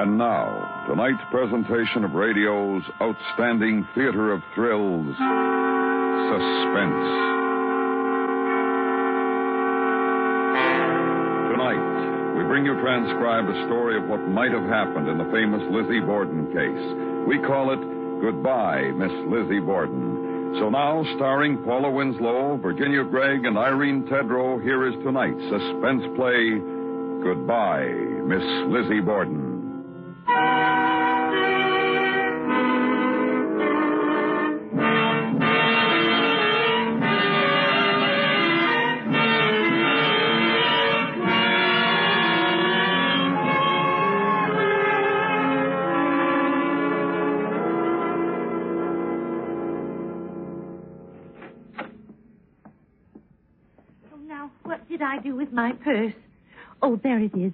And now, tonight's presentation of radio's outstanding theater of thrills, Suspense. Tonight, we bring you transcribed a story of what might have happened in the famous Lizzie Borden case. We call it Goodbye, Miss Lizzie Borden. So now, starring Paula Winslow, Virginia Gregg, and Irene Tedrow, here is tonight's suspense play, Goodbye, Miss Lizzie Borden. Now, what did I do with my purse? Oh, there it is.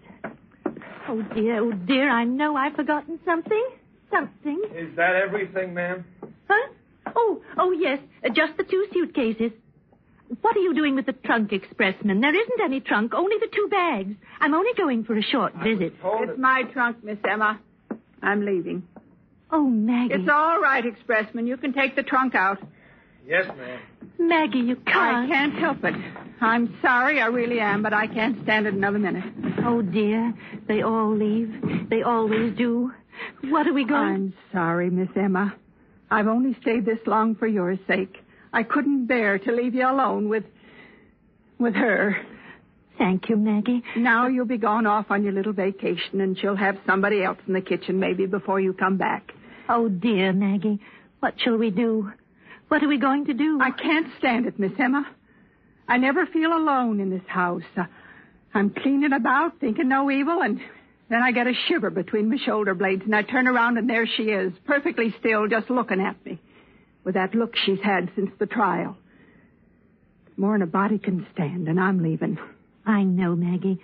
Oh, dear, oh, dear, I know I've forgotten something. Something. Is that everything, ma'am? Huh? Oh, oh, yes, uh, just the two suitcases. What are you doing with the trunk, expressman? There isn't any trunk, only the two bags. I'm only going for a short visit. It's my trunk, Miss Emma. I'm leaving. Oh, Maggie. It's all right, Expressman. You can take the trunk out. Yes, ma'am. Maggie, you can't. I can't help it. I'm sorry, I really am, but I can't stand it another minute. Oh, dear. They all leave. They always do. What are we going... I'm sorry, Miss Emma. I've only stayed this long for your sake. I couldn't bear to leave you alone with. with her. Thank you, Maggie. Now you'll be gone off on your little vacation, and she'll have somebody else in the kitchen maybe before you come back. Oh, dear, Maggie. What shall we do? What are we going to do? I can't stand it, Miss Emma. I never feel alone in this house. Uh, I'm cleaning about, thinking no evil, and then I get a shiver between my shoulder blades, and I turn around, and there she is, perfectly still, just looking at me, with that look she's had since the trial. More'n a body can stand, and I'm leaving. I know, Maggie.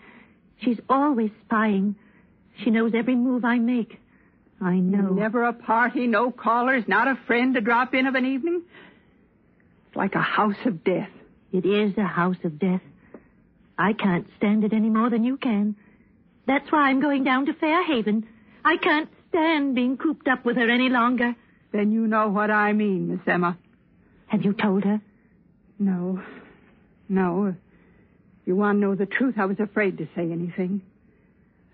She's always spying. She knows every move I make. I know. Never a party, no callers, not a friend to drop in of an evening. It's like a house of death. It is a house of death. I can't stand it any more than you can. That's why I'm going down to Fairhaven. I can't stand being cooped up with her any longer. Then you know what I mean, Miss Emma. Have you told her? No. No. If you want to know the truth, I was afraid to say anything.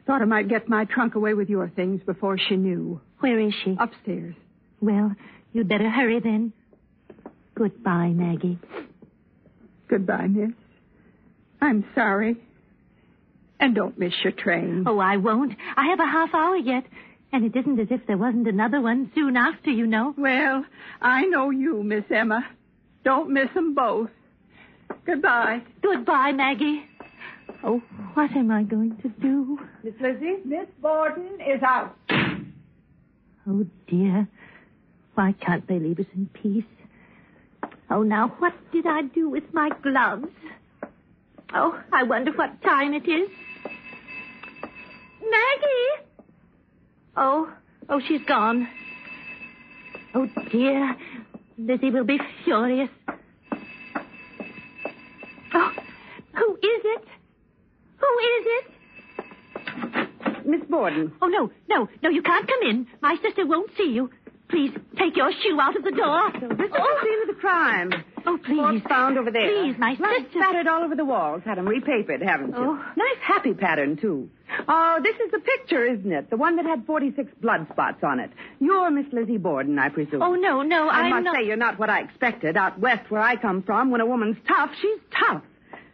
Thought I might get my trunk away with your things before she knew. Where is she? Upstairs. Well, you'd better hurry then. Goodbye, Maggie. Goodbye, miss. I'm sorry. And don't miss your train. Oh, I won't. I have a half hour yet. And it isn't as if there wasn't another one soon after, you know. Well, I know you, Miss Emma. Don't miss 'em both. Goodbye. Goodbye, Maggie. Oh, what am I going to do? Miss Lizzie? Miss Borden is out. Oh, dear. Why can't they leave us in peace? Oh, now, what did I do with my gloves? Oh, I wonder what time it is. Maggie! Oh, oh, she's gone. Oh, dear. Lizzie will be furious. Oh, who is it? Who is it? Miss Borden. Oh, no, no, no, you can't come in. My sister won't see you. Please, take your shoe out of the door. So this is the scene of the crime. Oh, please. Corpse found over there. Please, my Blood sister. spattered all over the walls. Had them repapered, haven't you? Oh. Nice happy pattern, too. Oh, this is the picture, isn't it? The one that had 46 blood spots on it. You're Miss Lizzie Borden, I presume. Oh, no, no, I I'm must not. say you're not what I expected. Out west where I come from, when a woman's tough, she's tough.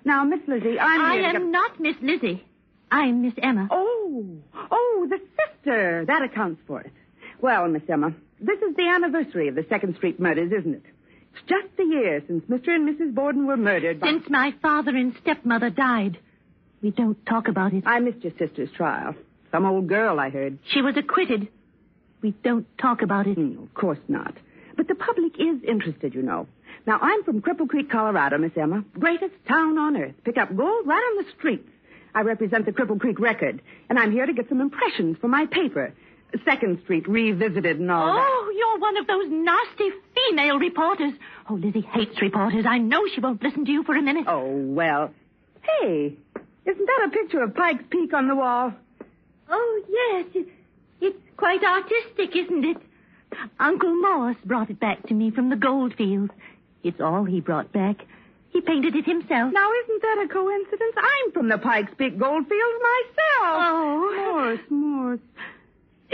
Now, Miss Lizzie, I'm I am get- not Miss Lizzie. I'm Miss Emma. Oh, oh, the sister. That accounts for it. Well, Miss Emma, this is the anniversary of the Second Street murders, isn't it? It's just a year since Mr. and Mrs. Borden were murdered. By... Since my father and stepmother died, we don't talk about it. I missed your sister's trial. Some old girl, I heard. She was acquitted. We don't talk about it. Hmm, of course not. But the public is interested, you know. Now, I'm from Cripple Creek, Colorado, Miss Emma. Greatest town on earth. Pick up gold right on the streets. I represent the Cripple Creek Record, and I'm here to get some impressions for my paper. Second Street Revisited and all that. Oh, you're one of those nasty female reporters. Oh, Lizzie hates reporters. I know she won't listen to you for a minute. Oh, well. Hey, isn't that a picture of Pike's Peak on the wall? Oh, yes. It, it's quite artistic, isn't it? Uncle Morse brought it back to me from the goldfields. It's all he brought back. He painted it himself. Now, isn't that a coincidence? I'm from the Pikes Peak goldfields myself. Oh. Morse, Morse.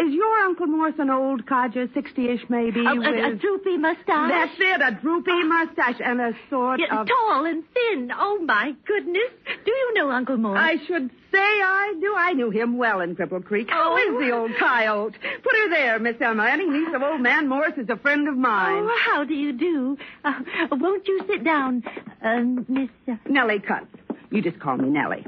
Is your Uncle Morse an old codger, 60-ish maybe? A, a, a droopy mustache. That's it, a droopy mustache and a sort Yeah, of... tall and thin. Oh, my goodness. Do you know Uncle Morse? I should say I do. I knew him well in Cripple Creek. How Oh. is the old coyote? Put her there, Miss Emma. Any niece of old man Morse is a friend of mine. Oh, how do you do? Uh, won't you sit down, uh, Miss... Uh, Nellie Cutts. You just call me Nellie.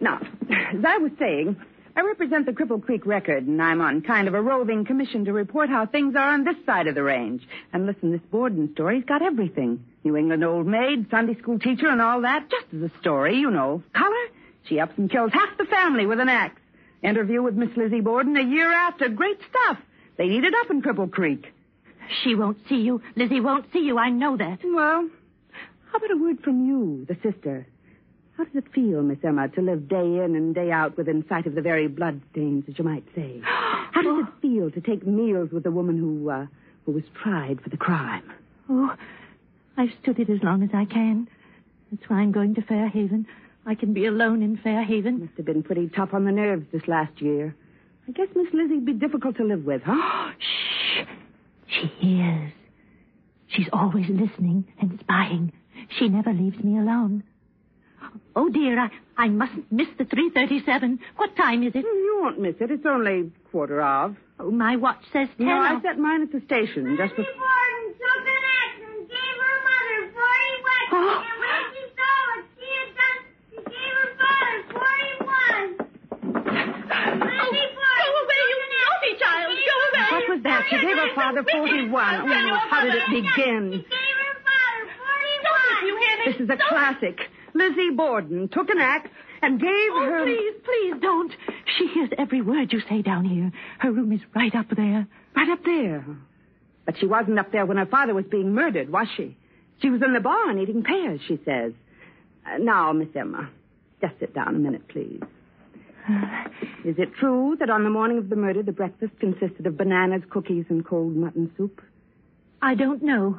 Now, as I was saying, I represent the Cripple Creek Record, and I'm on kind of a roving commission to report how things are on this side of the range. And listen, this Borden story's got everything. New England old maid, Sunday school teacher, and all that, just as a story, you know. Color? She ups and kills half the family with an axe. Interview with Miss Lizzie Borden a year after. Great stuff. They need it up in Cripple Creek. she won't see you. Lizzie won't see you. I know that. Well, how about a word from you, the sister? How does it feel, Miss Emma, to live day in and day out within sight of the very bloodstains, as you might say? How does it feel to take meals with a woman who, uh, who was tried for the crime? Oh, I've stood it as long as I can. That's why I'm going to Fairhaven. I can be alone in Fairhaven. Must have been pretty tough on the nerves this last year. I guess Miss Lizzie'd be difficult to live with, huh? Shh. She hears. She's always listening and spying. She never leaves me alone. Oh, dear, I, I mustn't miss the 3.37. What time is it? Mm, you won't miss it. It's only quarter of. Oh, my watch says 10. No, I set mine at the station just before. Borden took an axe and gave her mother 40 whacks. Oh. And when she saw what she had done, she gave her father 41. Lizzie Borden Go away, you took an axe naughty and child. gave Go her away. What was that? She gave her father 41. Oh, how did it begin? She gave her father 41. You hear me? This is a classic. Lizzie Borden took an axe and gave Oh, her. please, please don't. She hears every word you say down here. Her room is right up there. Right up there. But she wasn't up there when her father was being murdered, was she? She was in the barn eating pears, she says. Uh, now, Miss Emma, just sit down a minute, please. Is it true that on the morning of the murder, the breakfast consisted of bananas, cookies, and cold mutton soup? I don't know.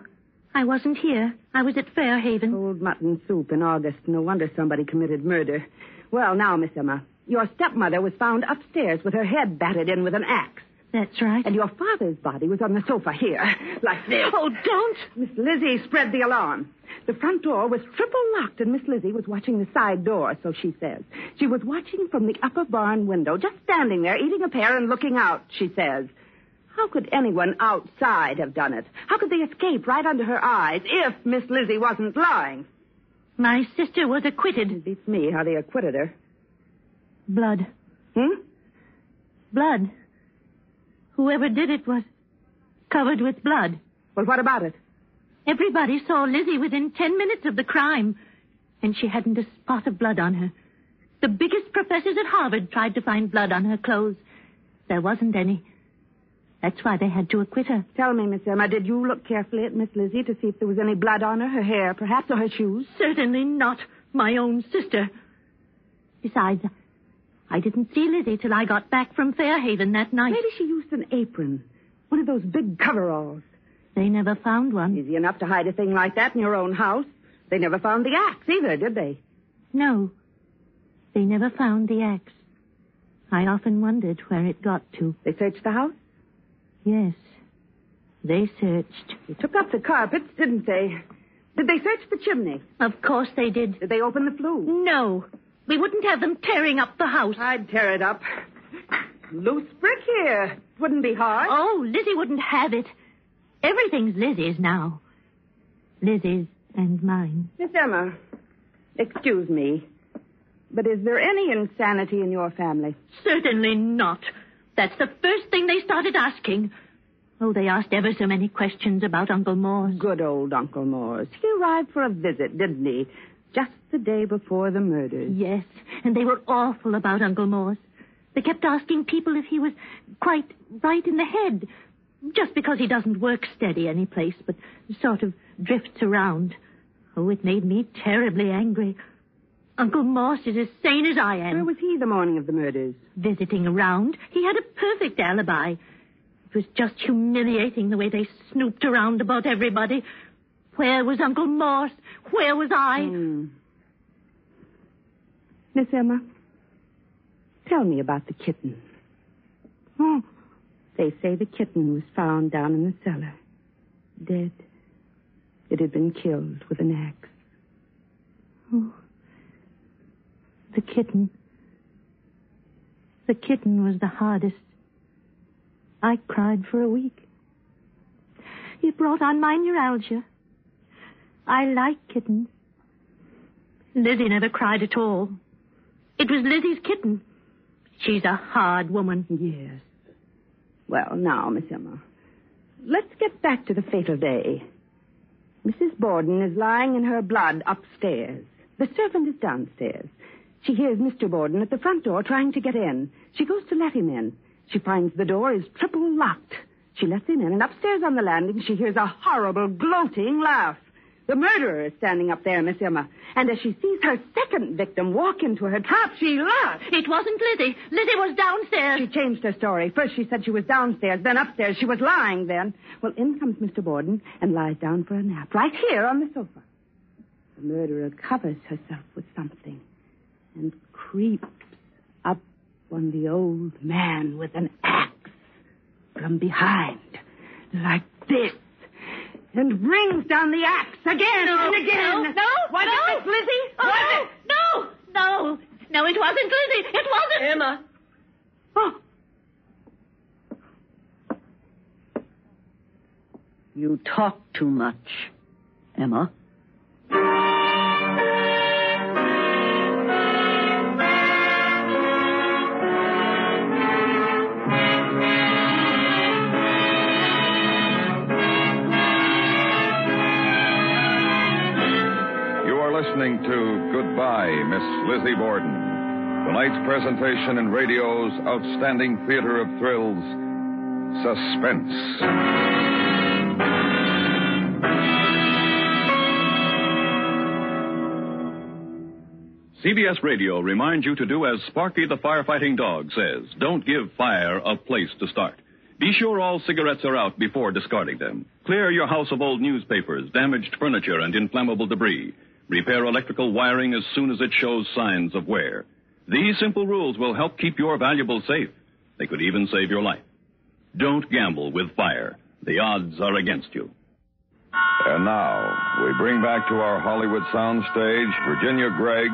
I wasn't here. I was at Fairhaven. Cold mutton soup in August. No wonder somebody committed murder. Well, now, Miss Emma, your stepmother was found upstairs with her head battered in with an axe. That's right. And your father's body was on the sofa here, like this. Oh, don't. Miss Lizzie spread the alarm. The front door was triple locked, and Miss Lizzie was watching the side door, so she says. She was watching from the upper barn window, just standing there, eating a pear and looking out, she says. How could anyone outside have done it? How could they escape right under her eyes if Miss Lizzie wasn't lying? My sister was acquitted. It beats me how they acquitted her. Blood. Hmm? Blood. Whoever did it was covered with blood. Well, what about it? Everybody saw Lizzie within ten minutes of the crime, and she hadn't a spot of blood on her. The biggest professors at Harvard tried to find blood on her clothes. There wasn't any. That's why they had to acquit her. Tell me, Miss Emma, did you look carefully at Miss Lizzie to see if there was any blood on her, her hair, perhaps, or her shoes? Certainly not my own sister. Besides, I didn't see Lizzie till I got back from Fairhaven that night. Maybe she used an apron. One of those big coveralls. They never found one. Easy enough to hide a thing like that in your own house. They never found the axe either, did they? No. They never found the axe. I often wondered where it got to. They searched the house? Yes. They searched. They took up the carpets, didn't they? Did they search the chimney? Of course they did. Did they open the flue? No. We wouldn't have them tearing up the house. I'd tear it up. Loose brick here. Wouldn't be hard. Oh, Lizzie wouldn't have it. Everything's Lizzie's now. Lizzie's and mine. Miss Emma, excuse me, but is there any insanity in your family? Certainly not. That's the first thing they started asking. Oh, they asked ever so many questions about Uncle Morse. Good old Uncle Morse. He arrived for a visit, didn't he? Just the day before the murders. Yes, and they were awful about Uncle Morse. They kept asking people if he was quite right in the head. Just because he doesn't work steady any place, but sort of drifts around. Oh, it made me terribly angry. Uncle Morse is as sane as I am. Where was he the morning of the murders? Visiting around. He had a perfect alibi. It was just humiliating the way they snooped around about everybody. Where was Uncle Morse? Where was I? Hmm. Miss Emma, tell me about the kitten. Oh, they say the kitten was found down in the cellar, dead. It had been killed with an axe. Oh, the kitten. The kitten was the hardest. I cried for a week. It brought on my neuralgia. I like kittens. Lizzie never cried at all. It was Lizzie's kitten. She's a hard woman. Yes. Well, now, Miss Emma, let's get back to the fatal day. Mrs. Borden is lying in her blood upstairs. The servant is downstairs. She hears Mr. Borden at the front door trying to get in. She goes to let him in. She finds the door is triple locked. She lets him in, and upstairs on the landing, she hears a horrible, gloating laugh. The murderer is standing up there, Miss Emma. And as she sees her second victim walk into her trap, she laughs. It wasn't Lizzie. Lizzie was downstairs. She changed her story. First she said she was downstairs, then upstairs. She was lying then. Well, in comes Mr. Borden and lies down for a nap, right here on the sofa. The murderer covers herself with something and creeps up on the old man with an axe from behind, like this, and brings down the axe again No, and again. no, no, Was no. it Lizzie? Oh, Was it? no, no, no, it wasn't Lizzie. It wasn't. Emma. Oh, You talk too much, Emma. Lizzie Borden. Tonight's presentation in radio's outstanding theater of thrills, Suspense. CBS Radio reminds you to do as Sparky the firefighting dog says. Don't give fire a place to start. Be sure all cigarettes are out before discarding them. Clear your house of old newspapers, damaged furniture, and inflammable debris. Repair electrical wiring as soon as it shows signs of wear. These simple rules will help keep your valuables safe. They could even save your life. Don't gamble with fire. The odds are against you. And now, we bring back to our Hollywood soundstage Virginia Gregg,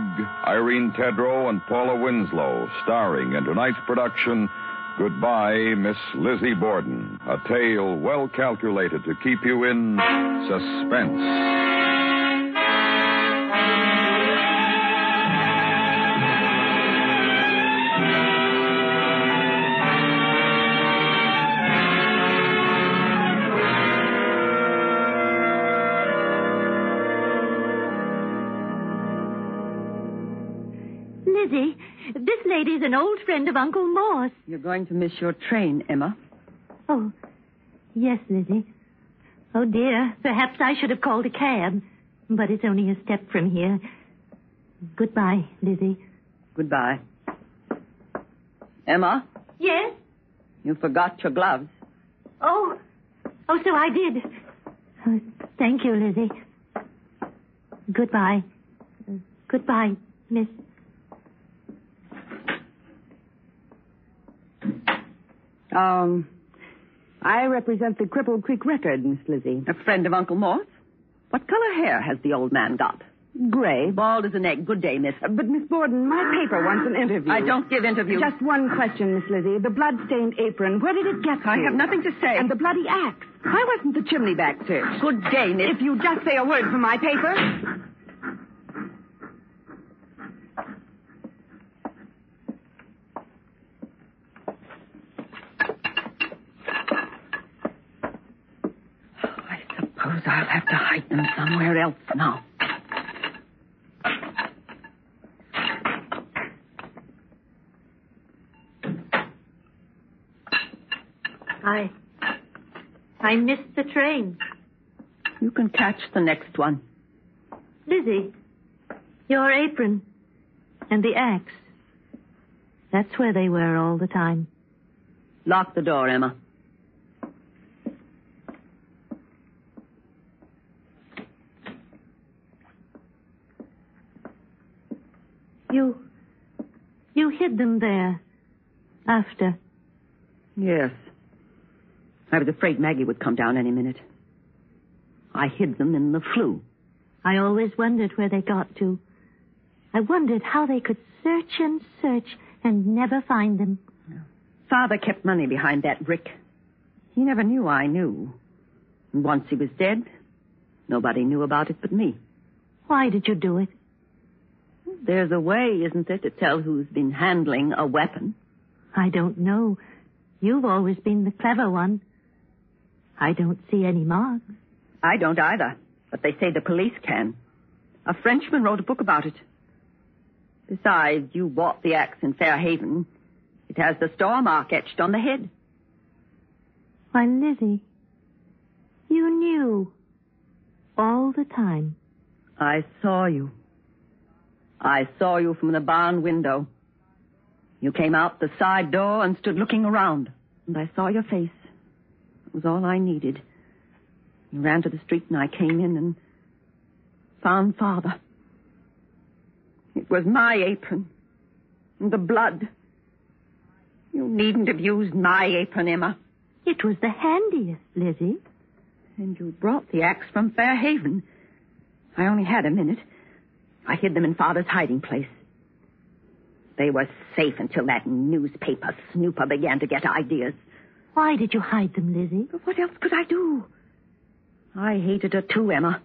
Irene Tedrow, and Paula Winslow, starring in tonight's production, Goodbye, Miss Lizzie Borden, a tale well calculated to keep you in suspense. Lady's an old friend of Uncle Morse. You're going to miss your train, Emma. Oh, yes, Lizzie. Oh, dear. Perhaps I should have called a cab. But it's only a step from here. Goodbye, Lizzie. Goodbye. Emma, Yes? you forgot your gloves. Oh. Oh, so I did. Oh, thank you, Lizzie. Goodbye. Goodbye, Miss. Um, I represent the Cripple Creek Record, Miss Lizzie. A friend of Uncle Morse? What color hair has the old man got? Gray. Bald as an egg. Good day, miss. Uh, But, Miss Borden, my paper wants an interview. I don't give interviews. Just one question, Miss Lizzie. The blood-stained apron, where did it get from? I have nothing to say. And the bloody axe. Why wasn't the chimney back searched? Good day, Miss. If you just say a word for my paper. I suppose I'll have to hide them somewhere else now. I. I missed the train. You can catch the next one. Lizzie, your apron and the axe. That's where they were all the time. Lock the door, Emma. You. Hid them there. After. Yes. I was afraid Maggie would come down any minute. I hid them in the flue. I always wondered where they got to. I wondered how they could search and search and never find them. Father kept money behind that brick. He never knew I knew. And once he was dead, nobody knew about it but me. Why did you do it? There's a way, isn't there, to tell who's been handling a weapon? I don't know. You've always been the clever one. I don't see any marks. I don't either, but they say the police can. A Frenchman wrote a book about it. Besides, you bought the axe in Fairhaven. It has the star mark etched on the head. Why, Lizzie, you knew all the time. I saw you. I saw you from the barn window. You came out the side door and stood looking around, and I saw your face. It was all I needed. You ran to the street, and I came in and found Father. It was my apron and the blood. You needn't have used my apron, Emma. It was the handiest, Lizzie. And you brought the axe from Fairhaven. I only had a minute. I hid them in Father's hiding place. They were safe until that newspaper snooper began to get ideas. Why did you hide them, Lizzie? But what else could I do? I hated her too, Emma.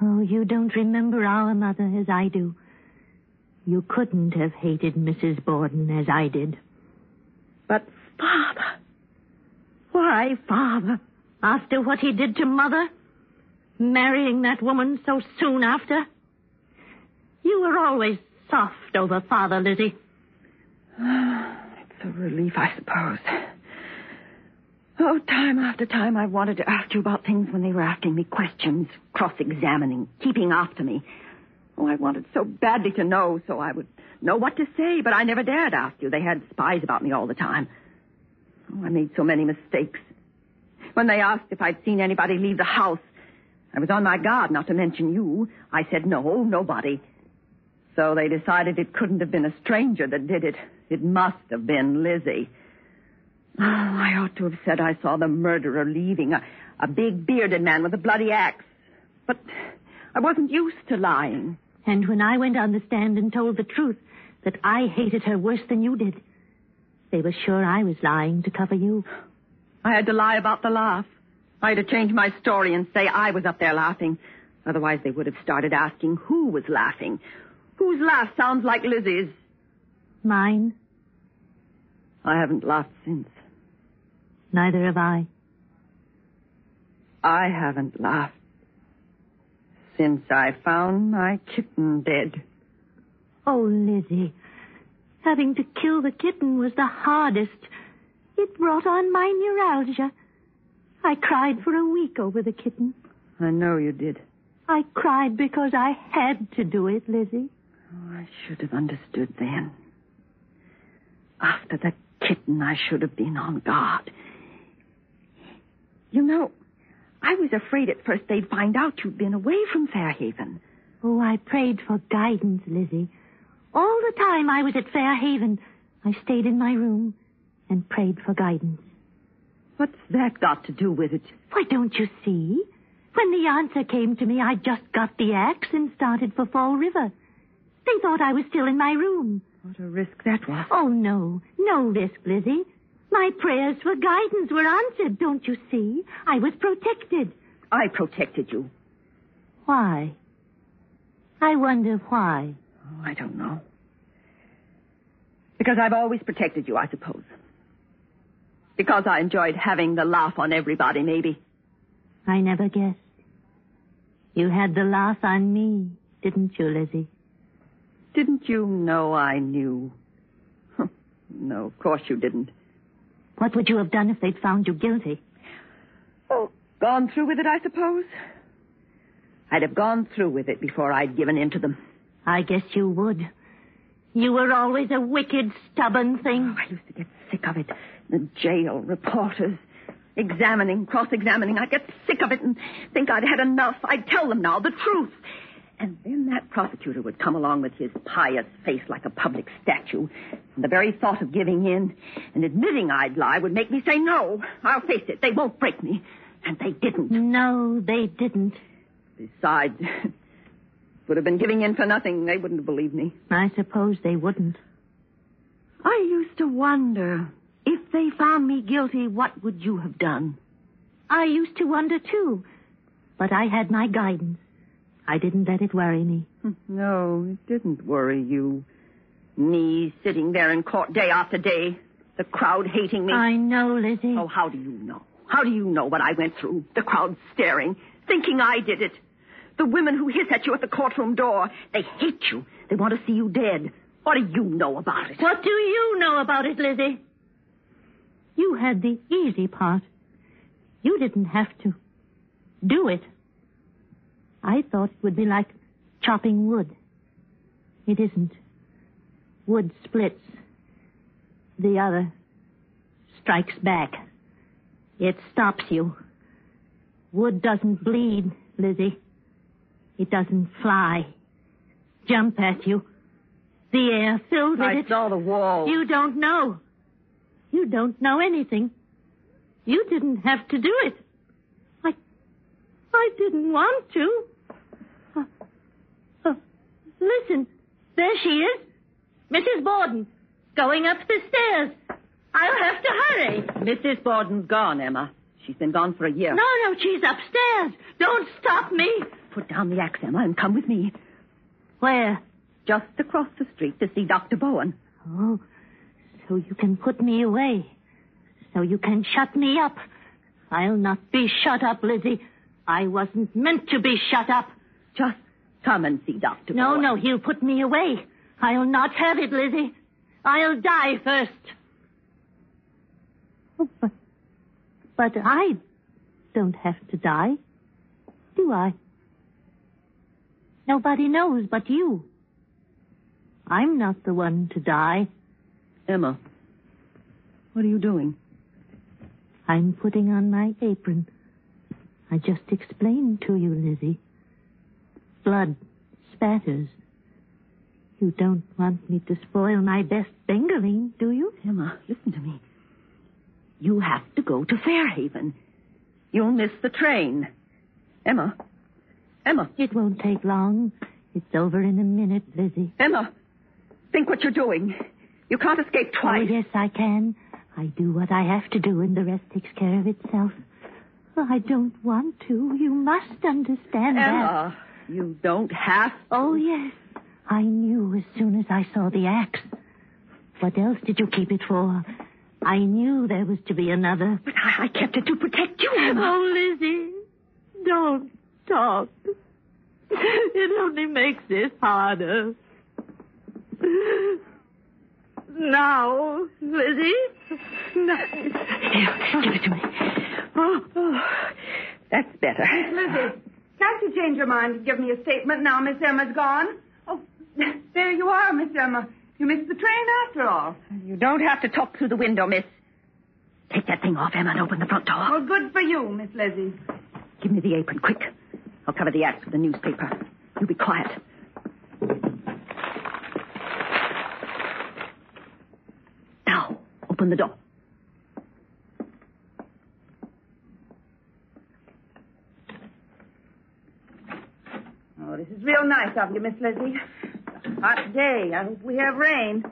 Oh, you don't remember our mother as I do. You couldn't have hated Mrs. Borden as I did. But Father. Why, Father? After what he did to Mother? Marrying that woman so soon after? You were always soft over Father, Lizzie. It's a relief, I suppose. Oh, time after time I've wanted to ask you about things when they were asking me questions, cross-examining, keeping after me. Oh, I wanted so badly to know so I would know what to say, but I never dared ask you. They had spies about me all the time. Oh, I made so many mistakes. When they asked if I'd seen anybody leave the house, I was on my guard not to mention you. I said no, nobody. So they decided it couldn't have been a stranger that did it. It must have been Lizzie. Oh, I ought to have said I saw the murderer leaving, a, a big bearded man with a bloody axe. But I wasn't used to lying. And when I went on the stand and told the truth, that I hated her worse than you did, they were sure I was lying to cover you. I had to lie about the laugh. I had to change my story and say I was up there laughing. Otherwise, they would have started asking who was laughing. Whose laugh sounds like Lizzie's? Mine? I haven't laughed since. Neither have I. I haven't laughed since I found my kitten dead. Oh, Lizzie. Having to kill the kitten was the hardest. It brought on my neuralgia. I cried for a week over the kitten. I know you did. I cried because I had to do it, Lizzie. Oh, I should have understood then. After the kitten, I should have been on guard. You know, I was afraid at first they'd find out you'd been away from Fairhaven. Oh, I prayed for guidance, Lizzie. All the time I was at Fairhaven, I stayed in my room and prayed for guidance. What's that got to do with it? Why, don't you see? When the answer came to me, I just got the axe and started for Fall River. They thought I was still in my room. What a risk that was. Oh, no. No risk, Lizzie. My prayers for guidance were answered, don't you see? I was protected. I protected you. Why? I wonder why. Oh, I don't know. Because I've always protected you, I suppose. Because I enjoyed having the laugh on everybody, maybe. I never guessed. You had the laugh on me, didn't you, Lizzie? Didn't you know I knew? no, of course you didn't. What would you have done if they'd found you guilty? Oh, gone through with it, I suppose. I'd have gone through with it before I'd given in to them. I guess you would. You were always a wicked, stubborn thing. Oh, I used to get sick of it. The jail reporters examining, cross-examining. I'd get sick of it and think I'd had enough. I'd tell them now the truth. And then that prosecutor would come along with his pious face like a public statue. And the very thought of giving in and admitting I'd lie would make me say, no, I'll face it. They won't break me. And they didn't. No, they didn't. Besides, would have been giving in for nothing. They wouldn't have believed me. I suppose they wouldn't. I used to wonder, if they found me guilty, what would you have done? I used to wonder, too. But I had my guidance. I didn't let it worry me. Hmm. No, it didn't worry you. Me sitting there in court day after day, the crowd hating me. I know, Lizzie. Oh, how do you know? How do you know what I went through? The crowd staring, thinking I did it. The women who hiss at you at the courtroom door, they hate you. They want to see you dead. What do you know about it? What do you know about it, Lizzie? You had the easy part. You didn't have to do it. I thought it would be like chopping wood. It isn't. Wood splits. The other strikes back. It stops you. Wood doesn't bleed, Lizzie. It doesn't fly. Jump at you. The air filled with I it. saw the wall. You don't know. You don't know anything. You didn't have to do it. I, didn't want to. Uh, uh, listen, there she is, Mrs. Borden, going up the stairs. I'll have to hurry. Mrs. Borden's gone, Emma. She's been gone for a year. No, no, she's upstairs. Don't stop me. Put down the axe, Emma, and come with me. Where? Just across the street to see Dr. Bowen. Oh, so you can put me away. So you can shut me up. I'll not be shut up, Lizzie. I wasn't meant to be shut up. Just come and see Dr. No, Bowen. no, he'll put me away. I'll not have it, Lizzie. I'll die first. Oh, but, but I don't have to die, do I? Nobody knows but you. I'm not the one to die. Emma, what are you doing? I'm putting on my apron. I just explained to you, Lizzie. Blood spatters. You don't want me to spoil my best Bengaline, do you? Emma, listen to me. You have to go to Fairhaven. You'll miss the train. Emma. Emma. It won't take long. It's over in a minute, Lizzie. Emma. Think what you're doing. You can't escape twice. Oh, yes, I can. I do what I have to do, and the rest takes care of itself. I don't want to. You must understand that. Emma, you don't have. to. Oh, yes. I knew as soon as I saw the axe. What else did you keep it for? I knew there was to be another. But I, I kept it to protect you, Emma. Oh, Lizzie, don't talk. It only makes this harder. Now, Lizzie. Now. Here, give it to me. Oh, oh, that's better. Miss Lizzie, can't you change your mind and give me a statement now Miss Emma's gone? Oh, there you are, Miss Emma. You missed the train after all. You don't have to talk through the window, miss. Take that thing off, Emma, and open the front door. Well, good for you, Miss Lizzie. Give me the apron, quick. I'll cover the axe with the newspaper. You be quiet. Now, open the door. Oh, this is real nice of you, Miss Lizzie. Hot day. I hope we have rain.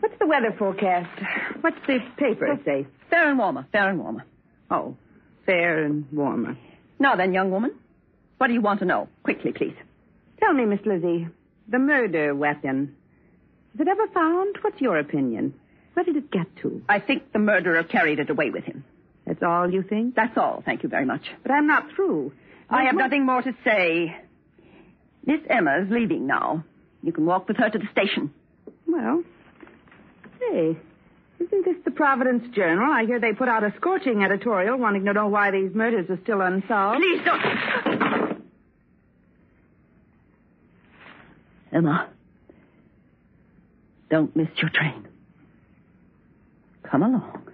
What's the weather forecast? What's the paper say? Fair and warmer, fair and warmer. Oh, fair and warmer. Now then, young woman, what do you want to know? Quickly, please. Tell me, Miss Lizzie, the murder weapon. Was it ever found? What's your opinion? Where did it get to? I think the murderer carried it away with him. That's all you think? That's all, thank you very much. But I'm not through. I have There's nothing more to say. Miss Emma's leaving now. You can walk with her to the station. Well, hey, isn't this the Providence Journal? I hear they put out a scorching editorial wanting to know why these murders are still unsolved. Please don't. Emma, don't miss your train. Come along.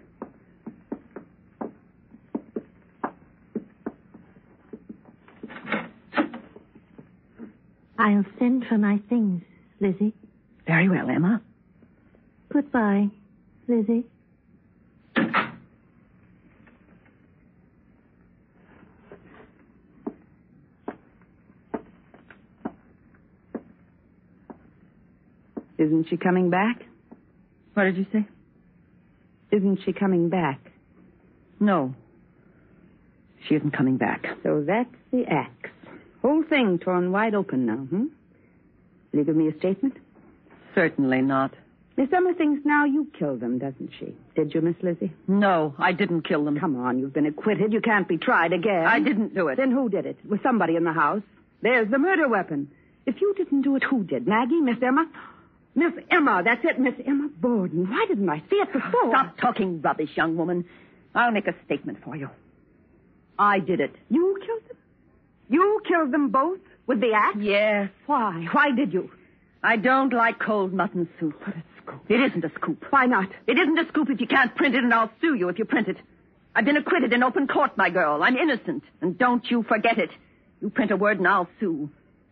I'll send for my things, Lizzie. Very well, Emma. Goodbye, Lizzie. Isn't she coming back? What did you say? Isn't she coming back? No. She isn't coming back. So that's the axe. Whole thing torn wide open now, hmm? Will you give me a statement? Certainly not. Miss Emma thinks now you killed them, doesn't she? Did you, Miss Lizzie? No, I didn't kill them. Come on, you've been acquitted. You can't be tried again. I didn't do it. Then who did it? Was somebody in the house? There's the murder weapon. If you didn't do it, who did? Maggie? Miss Emma? Miss Emma, that's it, Miss Emma Borden. Why didn't I see it before? Stop talking rubbish, young woman. I'll make a statement for you. I did it. You killed them? You killed them both with the axe? Yes. Why? Why did you? I don't like cold mutton soup. But a scoop. It isn't a scoop. Why not? It isn't a scoop if you can't print it, and I'll sue you if you print it. I've been acquitted in open court, my girl. I'm innocent. And don't you forget it. You print a word and I'll sue.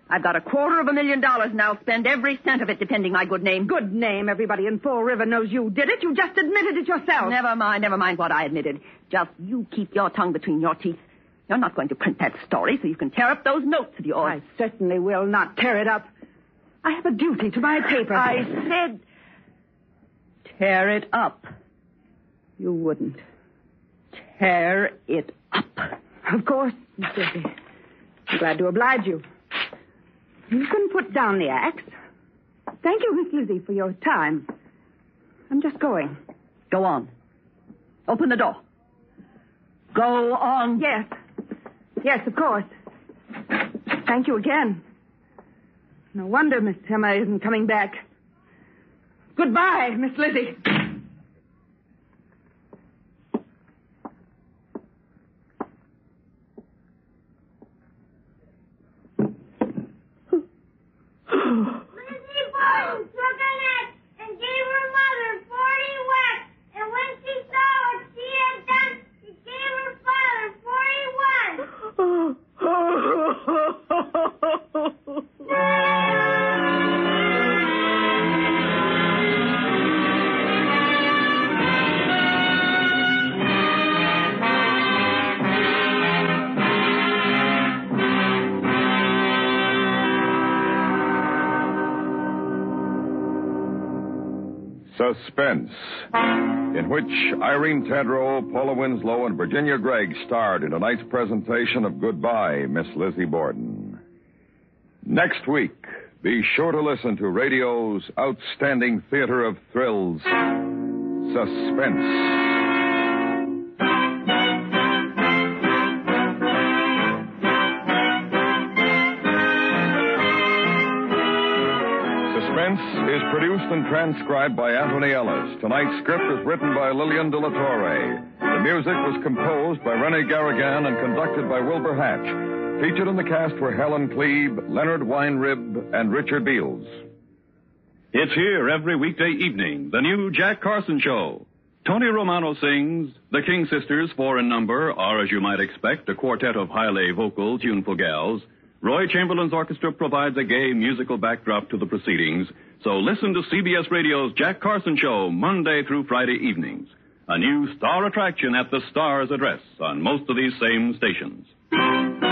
I've got a quarter of a million dollars and I'll spend every cent of it defending my good name. Good name. Everybody in Fall River knows you did it. You just admitted it yourself. Never mind, never mind what I admitted. Just you keep your tongue between your teeth. You're not going to print that story so you can tear up those notes of yours. I certainly will not tear it up. I have a duty to my paper. I said tear it up. You wouldn't. Tear it up. Of course, Miss. I'm glad to oblige you. You can put down the axe. Thank you, Miss Lizzie, for your time. I'm just going. Go on. Open the door. Go on. Yes. Yes, of course. Thank you again. No wonder Miss Emma isn't coming back. Goodbye, Miss Lizzie. Suspense, in which Irene Tedrow, Paula Winslow, and Virginia Gregg starred in tonight's presentation of Goodbye, Miss Lizzie Borden. Next week, be sure to listen to radio's outstanding theater of thrills, Suspense. Produced and transcribed by Antony Ellis. Tonight's script is written by Lillian De La Torre. The music was composed by Rene Garriguenc and conducted by Wilbur Hatch. Featured in the cast were Helen Kleeb, Leonard Weinrib, and Richard Beals. It's here every weekday evening, the new Jack Carson Show. Tony Romano sings. The King Sisters, four in number, are, as you might expect, a quartet of highly vocal, tuneful gals. Roy Chamberlain's orchestra provides a gay musical backdrop to the proceedings, so listen to CBS Radio's Jack Carson Show Monday through Friday evenings. A new star attraction at the Star's address on most of these same stations.